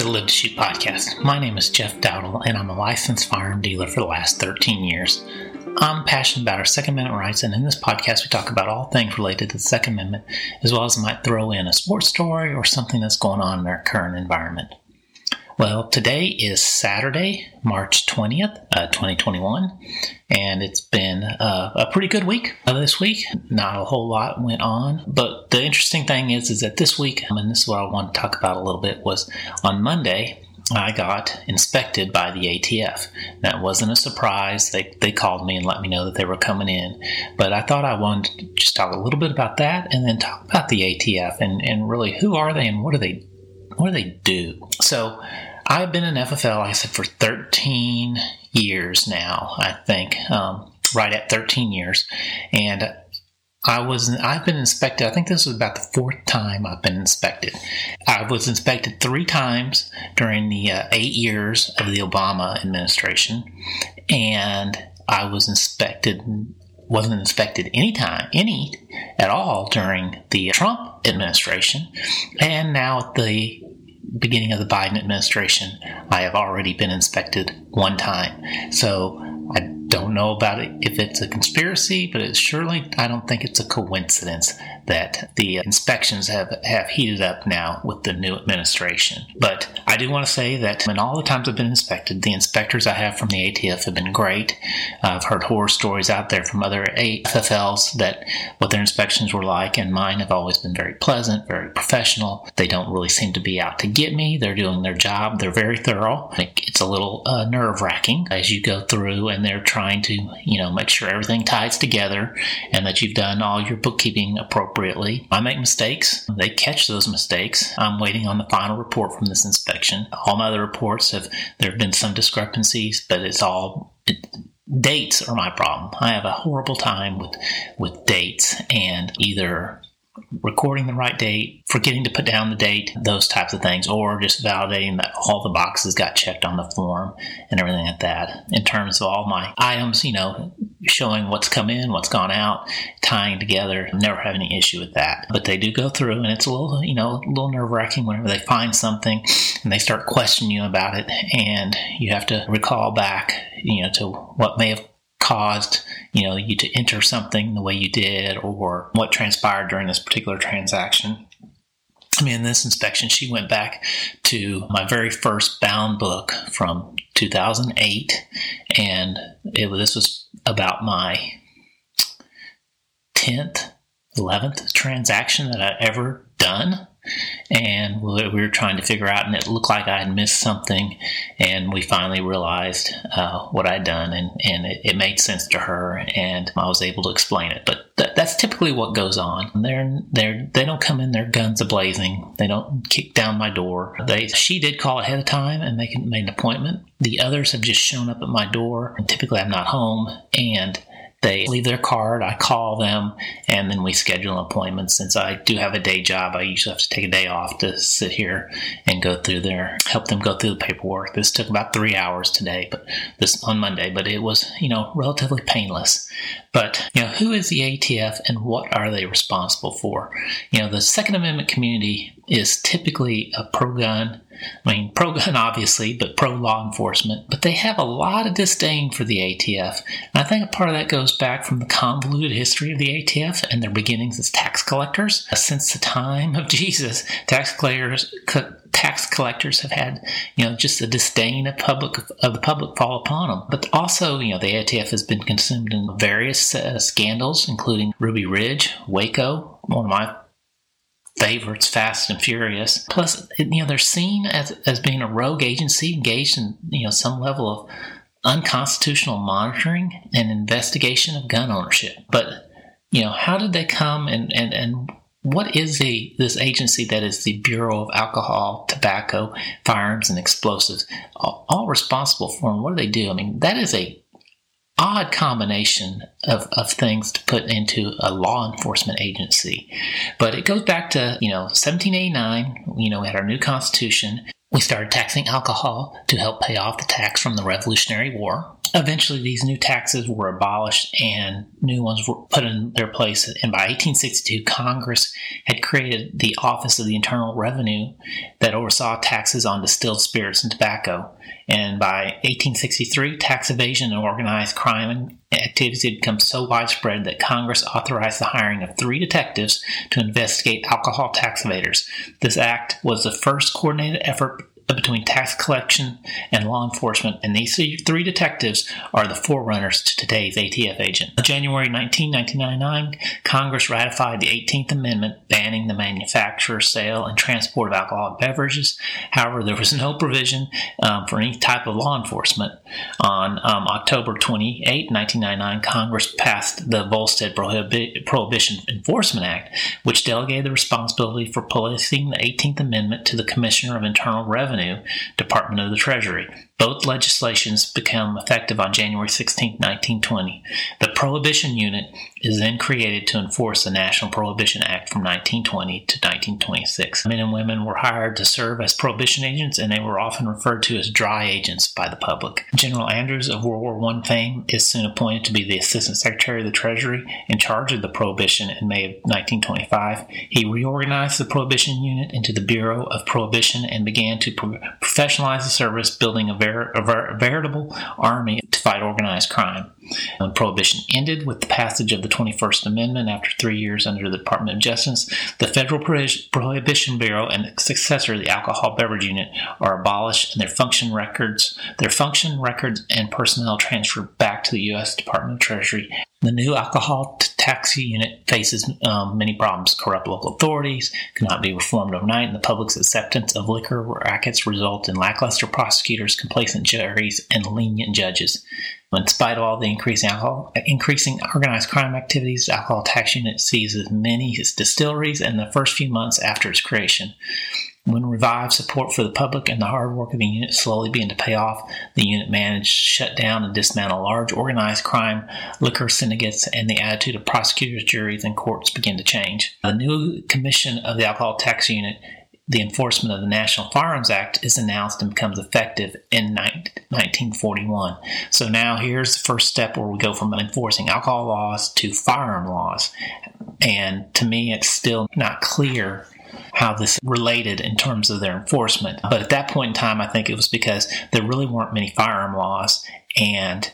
to the Live to Shoot podcast. My name is Jeff Dowdle, and I'm a licensed firearm dealer for the last 13 years. I'm passionate about our Second Amendment rights, and in this podcast, we talk about all things related to the Second Amendment, as well as might throw in a sports story or something that's going on in our current environment. Well, today is Saturday, March 20th, uh, 2021, and it's been uh, a pretty good week uh, this week. Not a whole lot went on, but the interesting thing is, is that this week, and this is what I want to talk about a little bit, was on Monday, I got inspected by the ATF. That wasn't a surprise. They, they called me and let me know that they were coming in. But I thought I wanted to just talk a little bit about that and then talk about the ATF and, and really who are they and what do they what do they do? So I've been in FFL, like I said, for 13 years now, I think, um, right at 13 years. And I was I've been inspected. I think this was about the fourth time I've been inspected. I was inspected three times during the uh, eight years of the Obama administration, and I was inspected wasn't inspected any time any at all during the Trump administration, and now at the beginning of the Biden administration, I have already been inspected one time. So don't know about it if it's a conspiracy, but it's surely I don't think it's a coincidence that the inspections have, have heated up now with the new administration. But I do want to say that in all the times I've been inspected, the inspectors I have from the ATF have been great. I've heard horror stories out there from other FFLs that what their inspections were like, and mine have always been very pleasant, very professional. They don't really seem to be out to get me. They're doing their job. They're very thorough. A little uh, nerve wracking as you go through and they're trying to, you know, make sure everything ties together and that you've done all your bookkeeping appropriately appropriately. I make mistakes. They catch those mistakes. I'm waiting on the final report from this inspection. All my other reports have, there have been some discrepancies, but it's all, it, dates are my problem. I have a horrible time with, with dates and either recording the right date, forgetting to put down the date, those types of things, or just validating that all the boxes got checked on the form and everything like that. In terms of all my items, you know, showing what's come in, what's gone out, tying together, never have any issue with that. But they do go through, and it's a little, you know, a little nerve wracking whenever they find something and they start questioning you about it, and you have to recall back, you know, to what may have caused you know you to enter something the way you did or what transpired during this particular transaction. I mean, in this inspection, she went back to my very first bound book from 2008, and it, this was about my 10th, 11th transaction that I ever done and we were trying to figure out, and it looked like I had missed something, and we finally realized uh, what I'd done, and, and it, it, made sense to her, and I was able to explain it. But th- that's typically what goes on. They're they're they don't come in their guns a blazing. They don't kick down my door. They she did call ahead of time and make, an appointment. The others have just shown up at my door, and typically I'm not home, and they leave their card, I call them, and then we schedule an appointment. Since I do have a day job, I usually have to take a day off to sit here and go through their help them go through the paperwork. This took about three hours today, but this on Monday, but it was, you know, relatively painless. But, you know, who is the ATF and what are they responsible for? You know, the Second Amendment community is typically a pro gun I mean, pro gun, obviously, but pro law enforcement. But they have a lot of disdain for the ATF. And I think a part of that goes back from the convoluted history of the ATF and their beginnings as tax collectors. Since the time of Jesus, tax collectors, tax collectors have had, you know, just a disdain of public of the public fall upon them. But also, you know, the ATF has been consumed in various uh, scandals, including Ruby Ridge, Waco, one of my favorites, Fast and Furious. Plus, you know, they're seen as, as being a rogue agency engaged in, you know, some level of unconstitutional monitoring and investigation of gun ownership. But, you know, how did they come and, and, and what is the this agency that is the Bureau of Alcohol, Tobacco, Firearms, and Explosives all, all responsible for? And what do they do? I mean, that is a odd combination of, of things to put into a law enforcement agency. But it goes back to, you know, 1789, you know, we had our new constitution. We started taxing alcohol to help pay off the tax from the Revolutionary War. Eventually, these new taxes were abolished and new ones were put in their place. And by 1862, Congress had created the Office of the Internal Revenue that oversaw taxes on distilled spirits and tobacco. And by 1863, tax evasion and organized crime activities had become so widespread that Congress authorized the hiring of three detectives to investigate alcohol tax evaders. This act was the first coordinated effort between tax collection and law enforcement, and these three detectives are the forerunners to today's ATF agent. In January 19, 1999, Congress ratified the 18th Amendment banning the manufacture, sale, and transport of alcoholic beverages. However, there was no provision um, for any type of law enforcement. On um, October 28, 1999, Congress passed the Volstead Prohibi- Prohibition Enforcement Act, which delegated the responsibility for policing the 18th Amendment to the Commissioner of Internal Revenue Revenue, Department of the Treasury. Both legislations become effective on January 16, 1920. The Prohibition Unit is then created to enforce the National Prohibition Act from 1920 to 1926. Men and women were hired to serve as prohibition agents, and they were often referred to as dry agents by the public. General Andrews of World War I fame is soon appointed to be the Assistant Secretary of the Treasury in charge of the Prohibition in May of 1925. He reorganized the Prohibition Unit into the Bureau of Prohibition and began to professionalize the service, building a very a veritable army to fight organized crime. When Prohibition ended with the passage of the 21st Amendment after three years under the Department of Justice, the Federal Prohibition Bureau and its successor, the Alcohol Beverage Unit, are abolished and their function records, their function records and personnel transferred back to the U.S. Department of Treasury. The new alcohol t- tax unit faces um, many problems. Corrupt local authorities cannot be reformed overnight, and the public's acceptance of liquor rackets result in lackluster prosecutors, complacent juries, and lenient judges. In spite of all the increasing alcohol, increasing organized crime activities, the alcohol tax unit seizes many distilleries in the first few months after its creation. When revived support for the public and the hard work of the unit slowly began to pay off, the unit managed to shut down and dismantle large organized crime, liquor syndicates, and the attitude of prosecutors, juries, and courts began to change. The new commission of the alcohol tax unit the enforcement of the National Firearms Act is announced and becomes effective in 1941. So now here's the first step where we go from enforcing alcohol laws to firearm laws. And to me, it's still not clear how this related in terms of their enforcement. But at that point in time, I think it was because there really weren't many firearm laws and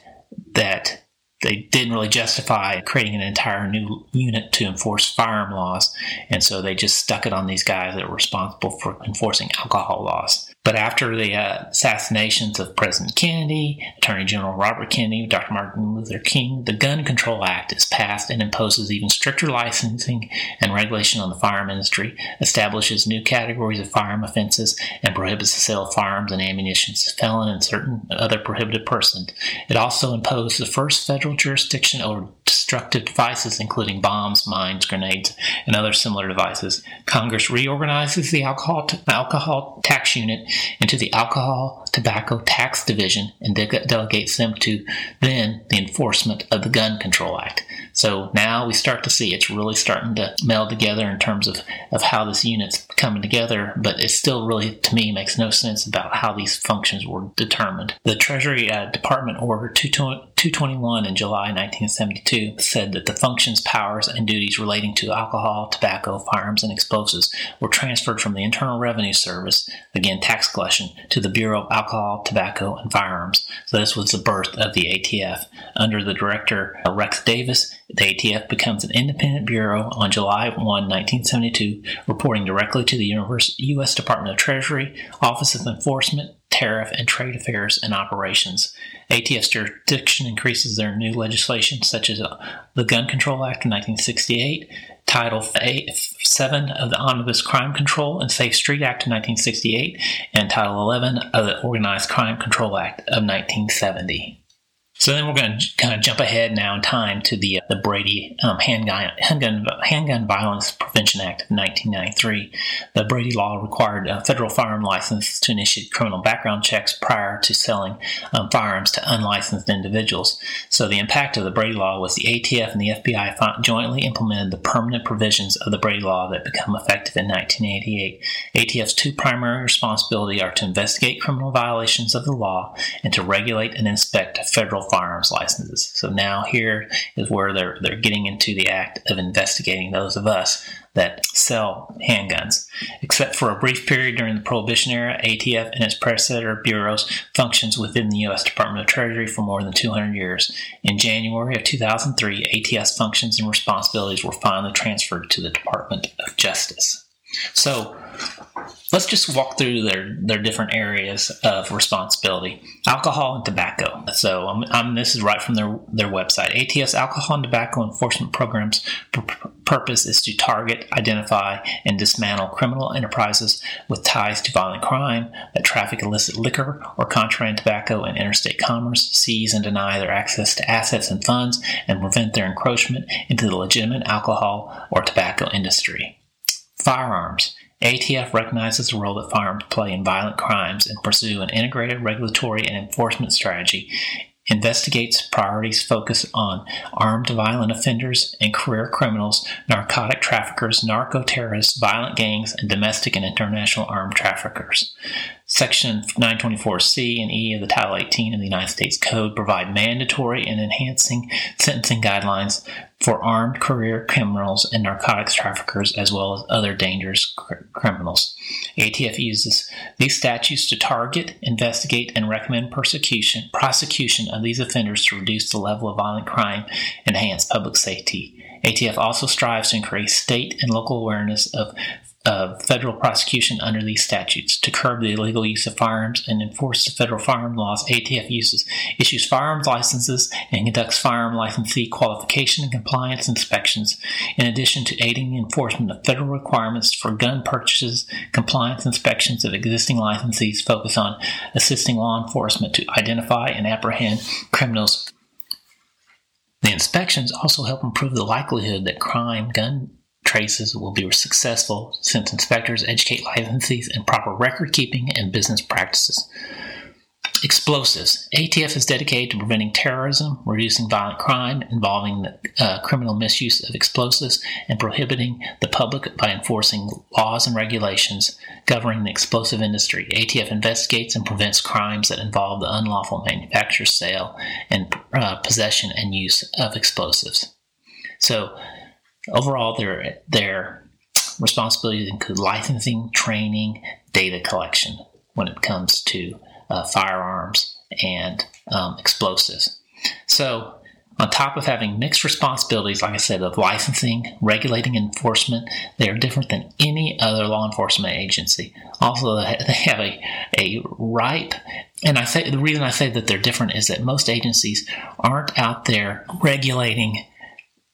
that they didn't really justify creating an entire new unit to enforce firearm laws, and so they just stuck it on these guys that were responsible for enforcing alcohol laws. But after the uh, assassinations of President Kennedy, Attorney General Robert Kennedy, Dr. Martin Luther King, the Gun Control Act is passed and imposes even stricter licensing and regulation on the firearm industry, establishes new categories of firearm offenses, and prohibits the sale of firearms and ammunition to felon and certain other prohibited persons. It also imposed the first federal jurisdiction over destructive devices, including bombs, mines, grenades, and other similar devices. Congress reorganizes the alcohol, t- alcohol tax unit into the Alcohol Tobacco Tax Division and de- delegates them to then the enforcement of the Gun Control Act. So now we start to see it's really starting to meld together in terms of, of how this unit's coming together, but it still really, to me, makes no sense about how these functions were determined. The Treasury uh, Department Order 221 in July 1972 said that the functions, powers, and duties relating to alcohol, tobacco, firearms, and explosives were transferred from the Internal Revenue Service, again tax collection, to the Bureau of Alcohol, Tobacco, and Firearms. So this was the birth of the ATF. Under the director uh, Rex Davis, the ATF becomes an independent bureau on July 1, 1972, reporting directly to the U.S. Department of Treasury, Office of Enforcement, Tariff, and Trade Affairs and Operations. ATF's jurisdiction increases their new legislation, such as the Gun Control Act of 1968, Title 7 of the Omnibus Crime Control and Safe Street Act of 1968, and Title 11 of the Organized Crime Control Act of 1970. So then we're going to kind of jump ahead now in time to the uh, the Brady um, handgun, handgun handgun violence prevention act of 1993. The Brady law required a federal firearm license to initiate criminal background checks prior to selling um, firearms to unlicensed individuals. So the impact of the Brady law was the ATF and the FBI jointly implemented the permanent provisions of the Brady law that become effective in 1988. ATF's two primary responsibilities are to investigate criminal violations of the law and to regulate and inspect federal firearms licenses. So now here is where they're they're getting into the act of investigating those of us that sell handguns. Except for a brief period during the Prohibition era, ATF and its predecessor bureaus functions within the U.S. Department of Treasury for more than 200 years. In January of 2003, ATF's functions and responsibilities were finally transferred to the Department of Justice. So, let's just walk through their, their different areas of responsibility. Alcohol and tobacco. So I'm, I'm, this is right from their, their website. ATF's alcohol and tobacco enforcement programs p- purpose is to target identify and dismantle criminal enterprises with ties to violent crime that traffic illicit liquor or contraband tobacco in interstate commerce seize and deny their access to assets and funds and prevent their encroachment into the legitimate alcohol or tobacco industry. Firearms ATF recognizes the role that firearms play in violent crimes and pursue an integrated regulatory and enforcement strategy. Investigates priorities focus on armed violent offenders and career criminals, narcotic traffickers, narco terrorists, violent gangs, and domestic and international armed traffickers. Section 924C and E of the Title 18 of the United States Code provide mandatory and enhancing sentencing guidelines for armed career criminals and narcotics traffickers, as well as other dangerous cr- criminals. ATF uses these statutes to target, investigate, and recommend persecution, prosecution of these offenders to reduce the level of violent crime and enhance public safety. ATF also strives to increase state and local awareness of of federal prosecution under these statutes to curb the illegal use of firearms and enforce the federal firearm laws ATF uses, issues firearms licenses, and conducts firearm licensee qualification and compliance inspections, in addition to aiding the enforcement of federal requirements for gun purchases, compliance inspections of existing licensees focus on assisting law enforcement to identify and apprehend criminals. The inspections also help improve the likelihood that crime, gun traces will be successful since inspectors educate licensees in proper record keeping and business practices. Explosives. ATF is dedicated to preventing terrorism, reducing violent crime involving the, uh, criminal misuse of explosives, and prohibiting the public by enforcing laws and regulations governing the explosive industry. ATF investigates and prevents crimes that involve the unlawful manufacture, sale, and uh, possession and use of explosives. So, Overall, their their responsibilities include licensing, training, data collection when it comes to uh, firearms and um, explosives. So, on top of having mixed responsibilities, like I said, of licensing, regulating, enforcement, they are different than any other law enforcement agency. Also, they have a, a ripe, and I say the reason I say that they're different is that most agencies aren't out there regulating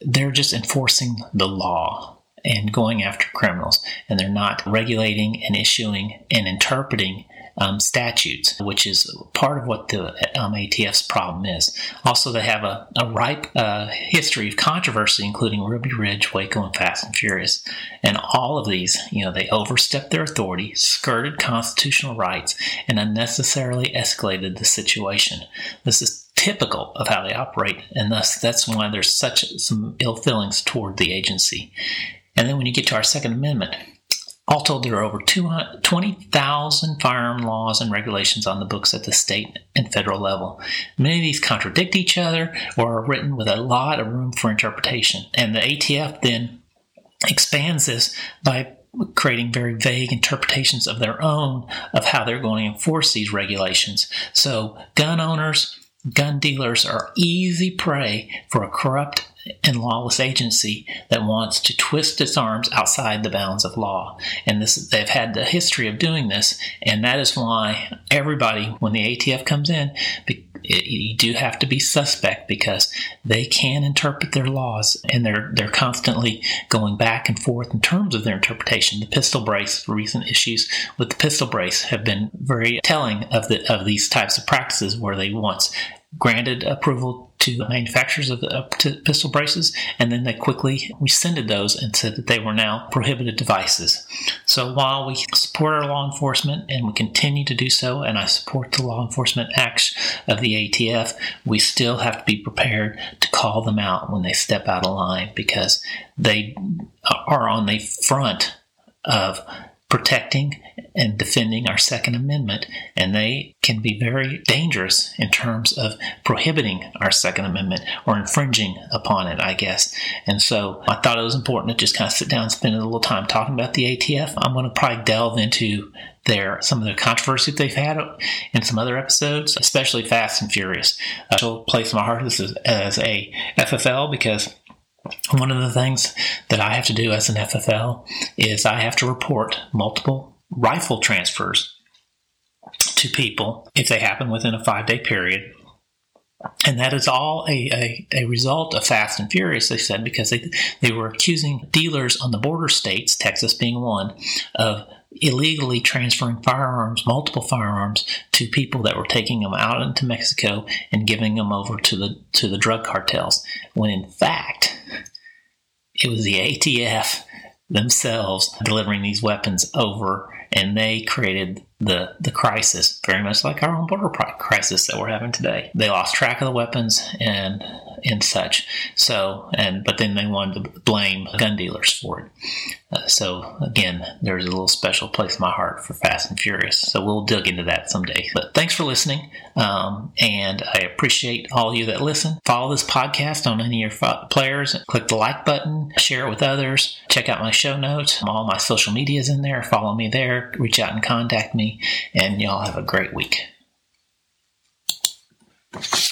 they're just enforcing the law and going after criminals, and they're not regulating and issuing and interpreting um, statutes, which is part of what the um, ATF's problem is. Also, they have a, a ripe uh, history of controversy, including Ruby Ridge, Waco, and Fast and Furious. And all of these, you know, they overstepped their authority, skirted constitutional rights, and unnecessarily escalated the situation. This is typical of how they operate, and thus that's why there's such some ill feelings toward the agency. And then when you get to our Second Amendment, all told, there are over 20,000 firearm laws and regulations on the books at the state and federal level. Many of these contradict each other or are written with a lot of room for interpretation. And the ATF then expands this by creating very vague interpretations of their own of how they're going to enforce these regulations. So, gun owners, Gun dealers are easy prey for a corrupt and lawless agency that wants to twist its arms outside the bounds of law. And this, they've had the history of doing this, and that is why everybody, when the ATF comes in, it, you do have to be suspect because they can interpret their laws and they're they're constantly going back and forth in terms of their interpretation. The pistol brace, recent issues with the pistol brace have been very telling of the of these types of practices where they once granted approval to manufacturers of the pistol braces, and then they quickly rescinded those and said that they were now prohibited devices. So while we support our law enforcement and we continue to do so, and I support the law enforcement acts of the ATF, we still have to be prepared to call them out when they step out of line because they are on the front of protecting and defending our Second Amendment, and they can be very dangerous in terms of prohibiting our Second Amendment or infringing upon it, I guess. And so I thought it was important to just kind of sit down and spend a little time talking about the ATF. I'm going to probably delve into their some of the controversy that they've had in some other episodes, especially Fast and Furious. I will place my heart as a FFL because one of the things that I have to do as an FFL is I have to report multiple rifle transfers to people if they happen within a five day period. And that is all a, a, a, result of Fast and Furious, they said, because they, they were accusing dealers on the border states, Texas being one, of illegally transferring firearms, multiple firearms, to people that were taking them out into Mexico and giving them over to the to the drug cartels. When in fact, it was the ATF themselves delivering these weapons over, and they created the the crisis, very much like our own border crisis that we're having today. They lost track of the weapons and and such. So and but then they wanted to blame gun dealers for it. Uh, so again, there's a little special place in my heart for Fast and Furious. So we'll dig into that someday. But thanks for listening, um, and I appreciate all you that listen. Follow this podcast on any of your players. Click the like button, share it with others. Check out my show notes. All my social media is in there. Follow me there. Reach out and contact me and y'all have a great week.